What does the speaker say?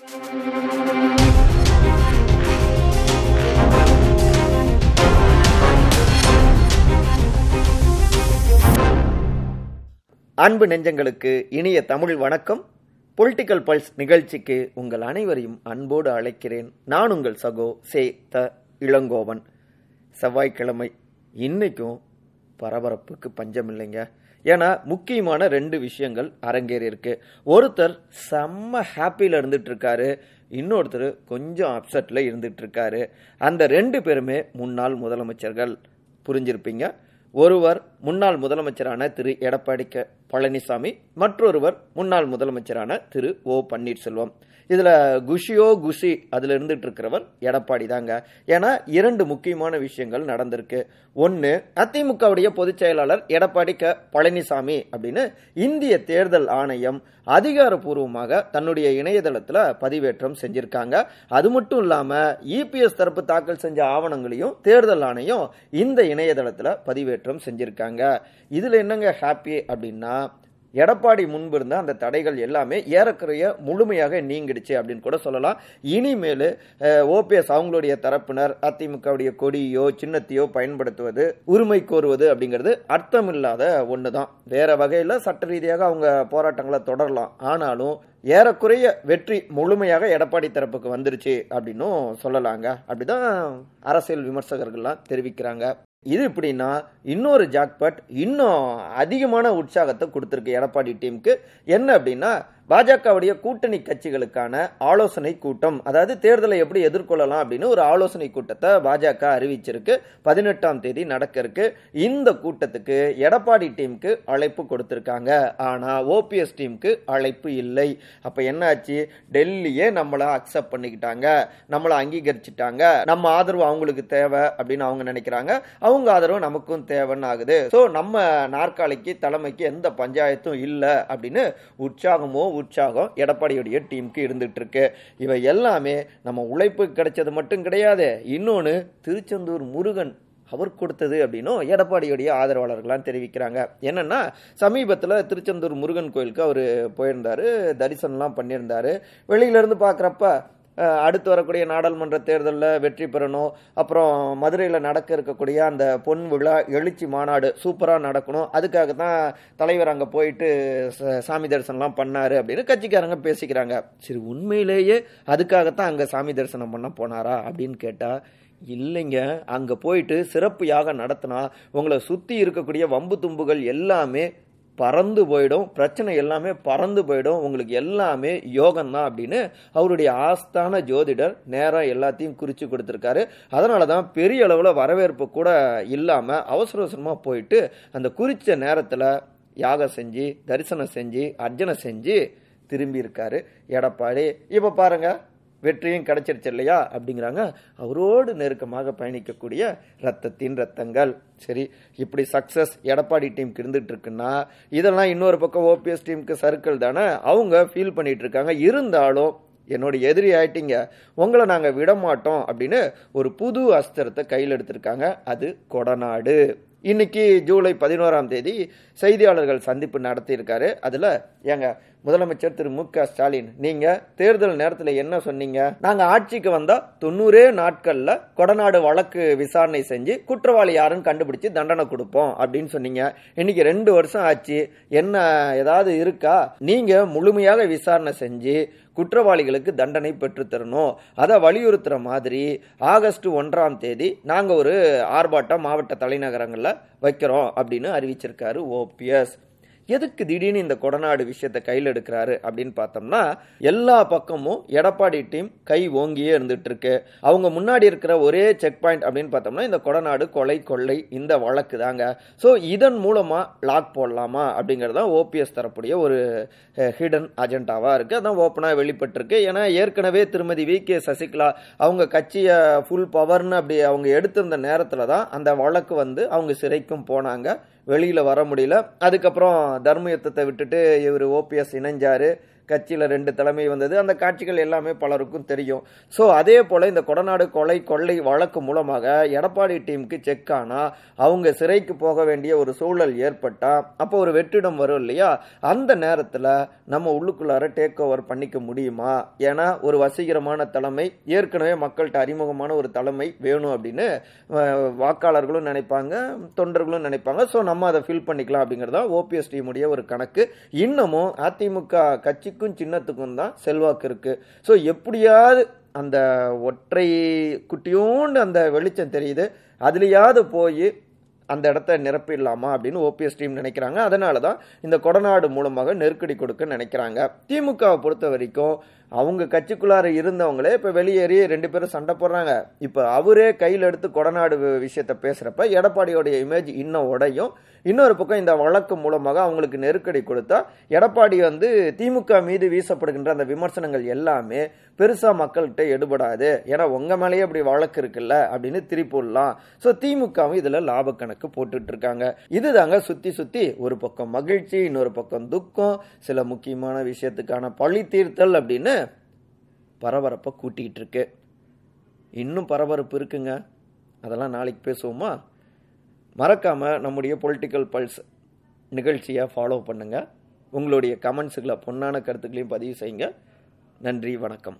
அன்பு நெஞ்சங்களுக்கு இனிய தமிழ் வணக்கம். பொலிட்டிக்கல் பல்ஸ் நிகழ்ச்சிக்கு உங்கள் அனைவரையும் அன்போடு அழைக்கிறேன். நான் உங்கள் சகோ சே த இளங்கோவன். செவ்வாய்க்கிழமை இன்னைக்கும் பரபரப்புக்கு பஞ்சம் இல்லைங்க ஏன்னா முக்கியமான ரெண்டு விஷயங்கள் அரங்கேறி இருக்கு. ஒருத்தர் செம்ம ஹாப்பியில் இருந்துட்டு இருக்காரு இன்னொருத்தர் கொஞ்சம் அப்செட்டில் இருந்துட்டு இருக்காரு அந்த ரெண்டு பேருமே முன்னாள் முதலமைச்சர்கள். புரிஞ்சிருப்பீங்க? ஒருவர் முன்னாள் முதலமைச்சரான திரு எடப்பாடி கே பழனிசாமி மற்றொருவர் முன்னாள் முதலமைச்சரான திரு ஓ பன்னீர்செல்வம். இதுல குஷியோ குஷி அதுல இருந்துட்டு இருக்கிறவர் எடப்பாடி தாங்க. ஏன்னா இரண்டு முக்கியமான விஷயங்கள் நடந்திருக்கு. ஒன்னு அதிமுகவுடைய பொதுச் செயலாளர் எடப்பாடி க பழனிசாமி அப்படின்னு இந்திய தேர்தல் ஆணையம் அதிகாரப்பூர்வமாக தன்னுடைய இணையதளத்துல பதிவேற்றம் செஞ்சிருக்காங்க. அது மட்டும் இல்லாம இபிஎஸ் தரப்பு தாக்கல் செஞ்ச ஆவணங்களையும் தேர்தல் ஆணையம் இந்த இணையதளத்துல பதிவேற்றம் செஞ்சிருக்காங்க. இதில் என்னங்க ஹாப்பி அப்படின்னா எடப்பாடி முன்பு இருந்த அந்த தடைகள் எல்லாமே ஏறக்குறைய முழுமையாக நீங்கிடுச்சு அப்படின்னு கூட சொல்லலாம். இனிமேல் ஓபிஎஸ் அவங்களுடைய தரப்பினர் அதிமுகவுடைய கொடியோ சின்னத்தையோ பயன்படுத்துவது உரிமை கோருவது அப்படிங்கிறது அர்த்தமில்லாத ஒன்று தான் வேற வகையில் சட்ட ரீதியாக அவங்க போராட்டங்களை தொடரலாம். ஆனாலும் ஏறக்குறைய வெற்றி முழுமையாக எடப்பாடி தரப்புக்கு வந்துருச்சு அப்படின்னும் சொல்லலாங்க. அப்படிதான் அரசியல் விமர்சகர்கள்லாம் தெரிவிக்கிறாங்க. இது இப்படின்னா இன்னொரு ஜாக்பட் இன்னும் அதிகமான உற்சாகத்தை கொடுத்துருக்கு எடப்பாடி டீமுக்கு. என்ன அப்படின்னா பாஜகவுடைய கூட்டணி கட்சிகளுக்கான ஆலோசனை கூட்டம். அதாவது தேர்தலை எப்படி எதிர்கொள்ளலாம் அப்படின்னு ஒரு ஆலோசனை கூட்டத்தை பாஜக அறிவிச்சிருக்கு. பதினெட்டாம் தேதி நடக்க இருக்கு இந்த கூட்டத்துக்கு எடப்பாடி டீமுக்கு அழைப்பு கொடுத்திருக்காங்க. ஆனா ஓபிஎஸ் டீமுக்கு அழைப்பு இல்லை. அப்ப என்னாச்சு? டெல்லியே நம்மள அக்செப்ட் பண்ணிக்கிட்டாங்க. நம்மள அங்கீகரிச்சிட்டாங்க. நம்ம ஆதரவு அவங்களுக்கு தேவை அப்படின்னு அவங்க நினைக்கிறாங்க. அவங்க ஆதரவு நமக்கும் தேவைன்னு ஆகுது. ஸோ நம்ம நாற்காலிக்கு தலைமைக்கு எந்த பஞ்சாயத்தும் இல்லை அப்படின்னு உற்சாகமோ உற்சாகம் எடப்பாடியுடைய டீமுக்கு இருந்துட்டு இருக்கு இவை எல்லாமே நம்ம உழைப்பு கிடைச்சது மட்டும் கிடையாது. இன்னொன்று திருச்செந்தூர் முருகன் அவர் கொடுத்தது அப்படின்னும் எடப்பாடியுடைய ஆதரவாளர்கள்லாம் தெரிவிக்கிறாங்க. என்னென்னா சமீபத்தில் திருச்செந்தூர் முருகன் கோயிலுக்கு அவர் போயிருந்தாரு தரிசனம்லாம் பண்ணியிருந்தார். வெளியிலேருந்து பார்க்குறப்ப அடுத்து வரக்கூடிய நாடாளுமன்ற தேர்தலில் வெற்றி பெறணும். அப்புறம் மதுரையில் நடக்க இருக்கக்கூடிய அந்த பொன் விழா எழுச்சி மாநாடு சூப்பராக நடக்கணும். அதுக்காக தான் தலைவர் அங்கே போயிட்டு சாமி தரிசனம்லாம் பண்ணாரு அப்படின்னு கட்சிக்காரங்க பேசிக்கிறாங்க. சரி உண்மையிலேயே அதுக்காகத்தான் அங்கே சாமி தரிசனம் பண்ண போனாரா அப்படின்னு கேட்டால் இல்லைங்க. அங்கே போயிட்டு சிறப்பு யாகம் நடத்தினா உங்களை சுற்றி இருக்கக்கூடிய வம்பு தும்புகள் எல்லாமே பறந்து போயிடும் பிரச்சனை எல்லாமே பறந்து போயிடும். உங்களுக்கு எல்லாமே யோகம்தான் அப்படின்னு அவருடைய ஆஸ்தான ஜோதிடர் நேரம் எல்லாத்தையும் குறித்து கொடுத்துருக்காரு. அதனால தான் பெரிய அளவில் வரவேற்பு கூட இல்லாமல் அவசர அவசரமாக போயிட்டு அந்த குறித்த நேரத்தில் யாகம் செஞ்சு தரிசனம் செஞ்சு அர்ச்சனை செஞ்சு திரும்பியிருக்காரு எடப்பாடி இப்போ பாருங்கள் வெற்றியும் கிடைச்சிருச்சு இல்லையா அப்படிங்கிறாங்க. அவரோடு நெருக்கமாக பயணிக்கக்கூடிய ரத்தத்தின் ரத்தங்கள். சரி இப்படி சக்சஸ் எடப்பாடி டீமுக்கு இருந்துட்டு இருக்குன்னா இதெல்லாம் இன்னொரு பக்கம் ஓபிஎஸ் டீமுக்கு சர்க்கிள் தானே அவங்க ஃபீல் பண்ணிட்டு இருக்காங்க. இருந்தாலும் என்னோட எதிரி ஆயிட்டீங்க உங்களை நாங்கள் விட மாட்டோம் அப்படின்னு ஒரு புது அஸ்திரத்தை கையில் எடுத்திருக்காங்க. அது கொடநாடு. இன்னைக்கு ஜூலை பதினோராம் தேதி செய்தியாளர்கள் சந்திப்பு நடத்தியிருக்காரு. அதில் ஏங்க முதலமைச்சர் திரு மு க ஸ்டாலின் நீங்க தேர்தல் நேரத்தில் என்ன சொன்னீங்க? நாங்க ஆட்சிக்கு வந்தா தொண்ணூறே நாட்கள்ல கொடநாடு வழக்கு விசாரணை செஞ்சு குற்றவாளி யாருன்னு கண்டுபிடிச்சு தண்டனை கொடுப்போம் அப்படின்னு சொன்னீங்க. இன்னைக்கு ரெண்டு வருஷம் ஆச்சு. என்ன ஏதாவது இருக்கா? நீங்க முழுமையாக விசாரணை செஞ்சு குற்றவாளிகளுக்கு தண்டனை பெற்றுத்தரணும் அதை வலியுறுத்துற மாதிரி ஆகஸ்ட் ஒன்றாம் தேதி நாங்கள் ஒரு ஆர்ப்பாட்டம் மாவட்ட தலைநகரங்களில் வைக்கிறோம் அப்படின்னு அறிவிச்சிருக்காரு ஓபிஎஸ் எதுக்கு திடீர்னு இந்த கொடநாடு விஷயத்தை கையில் எடுக்கிறாரு அப்படின்னு பார்த்தோம்னா எல்லா பக்கமும் எடப்பாடி டீம் கை ஓங்கியே இருந்துட்டு இருக்கு அவங்க முன்னாடி இருக்கிற ஒரே செக் பாயிண்ட் அப்படின்னு பார்த்தோம்னா இந்த கொடநாடு கொலை கொள்ளை இந்த வழக்கு தாங்க. ஸோ இதன் மூலமா லாக் போடலாமா அப்படிங்கிறது தான் ஓபிஎஸ் தரப்புடைய ஒரு ஹிடன் அஜெண்டாவா இருக்கு. அதான் ஓப்பனாக வெளிப்பட்டிருக்கு. ஏன்னா ஏற்கனவே திருமதி வி. கே. சசிகலா அவங்க கட்சியை ஃபுல் பவர்னு அப்படி அவங்க எடுத்திருந்த நேரத்தில் தான் அந்த வழக்கு வந்து அவங்க சிறைக்கும் போனாங்க. வெளியில் வர முடியல. அதுக்கப்புறம் தர்மயுத்தத்தை விட்டுட்டு இவர் ஓபிஎஸ் இணைஞ்சாரு. கட்சியில் ரெண்டு தலைமை வந்தது. அந்த காட்சிகள் எல்லாமே பலருக்கும் தெரியும். ஸோ அதே போல் இந்த கொடநாடு கொலை கொள்ளை வழக்கு மூலமாக எடப்பாடி டீமுக்கு செக் ஆனால் அவங்க சிறைக்கு போக வேண்டிய ஒரு சூழல் ஏற்பட்டால் அப்போ ஒரு வெற்றிடம் வரும் இல்லையா? அந்த நேரத்தில் நம்ம உள்ளுக்குள்ளார டேக் ஓவர் பண்ணிக்க முடியுமா? ஏன்னா ஒரு வசீகரமான தலைமை ஏற்கனவே மக்கள்கிட்ட அறிமுகமான ஒரு தலைமை வேணும் அப்படின்னு வாக்காளர்களும் நினைப்பாங்க தொண்டர்களும் நினைப்பாங்க. ஸோ நம்ம அதை ஃபில் பண்ணிக்கலாம் அப்படிங்கிறதா ஓபிஎஸ் டீமுடைய ஒரு கணக்கு. இன்னமும் அதிமுக கட்சி கட்சிக்கும் சின்னத்துக்கும் தான் செல்வாக்கு இருக்கு. ஸோ எப்படியாவது அந்த ஒற்றை குட்டியோண்டு அந்த வெளிச்சம் தெரியுது அதுலேயாவது போய் அந்த இடத்த நிரப்பிடலாமா அப்படின்னு ஓபிஎஸ் டீம் நினைக்கிறாங்க. அதனால தான் இந்த கொடநாடு மூலமாக நெருக்கடி கொடுக்க நினைக்கிறாங்க. திமுகவை பொறுத்த வரைக்கும் அவங்க கட்சிக்குள்ளார இருந்தவங்களே இப்போ வெளியேறி ரெண்டு பேரும் சண்டை போடுறாங்க. இப்போ அவரே கையில் எடுத்து கொடநாடு விஷயத்த பேசுகிறப்ப எடப்பாடியோடைய இமேஜ் இன்னும் உடையும். இன்னொரு பக்கம் இந்த வழக்கு மூலமாக அவங்களுக்கு நெருக்கடி கொடுத்தா எடப்பாடி வந்து திமுக மீது வீசப்படுகின்ற அந்த விமர்சனங்கள் எல்லாமே பெருசா மக்கள்கிட்ட எடுபடாது. ஏன்னா உங்க மேலேயே அப்படி வழக்கு இருக்குல்ல அப்படின்னு திருப்பிடலாம் ஸோ திமுகவும் இதுல லாப கணக்கு போட்டுட்டு இருக்காங்க இதுதாங்க சுத்தி சுத்தி ஒரு பக்கம் மகிழ்ச்சி இன்னொரு பக்கம் துக்கம் சில முக்கியமான விஷயத்துக்கான பழி தீர்த்தல் அப்படின்னு பரபரப்பை கூட்டிகிட்டு இருக்கு இன்னும் பரபரப்பு இருக்குங்க. அதெல்லாம் நாளைக்கு பேசுவோமா? மறக்காமல் நம்முடைய பொலிட்டிக்கல் பல்ஸ் நிகழ்ச்சியை ஃபாலோ பண்ணுங்கள் உங்களுடைய கமெண்ட்ஸுகளை பொன்னான கருத்துக்களையும் பதிவு செய்யுங்க. நன்றி வணக்கம்.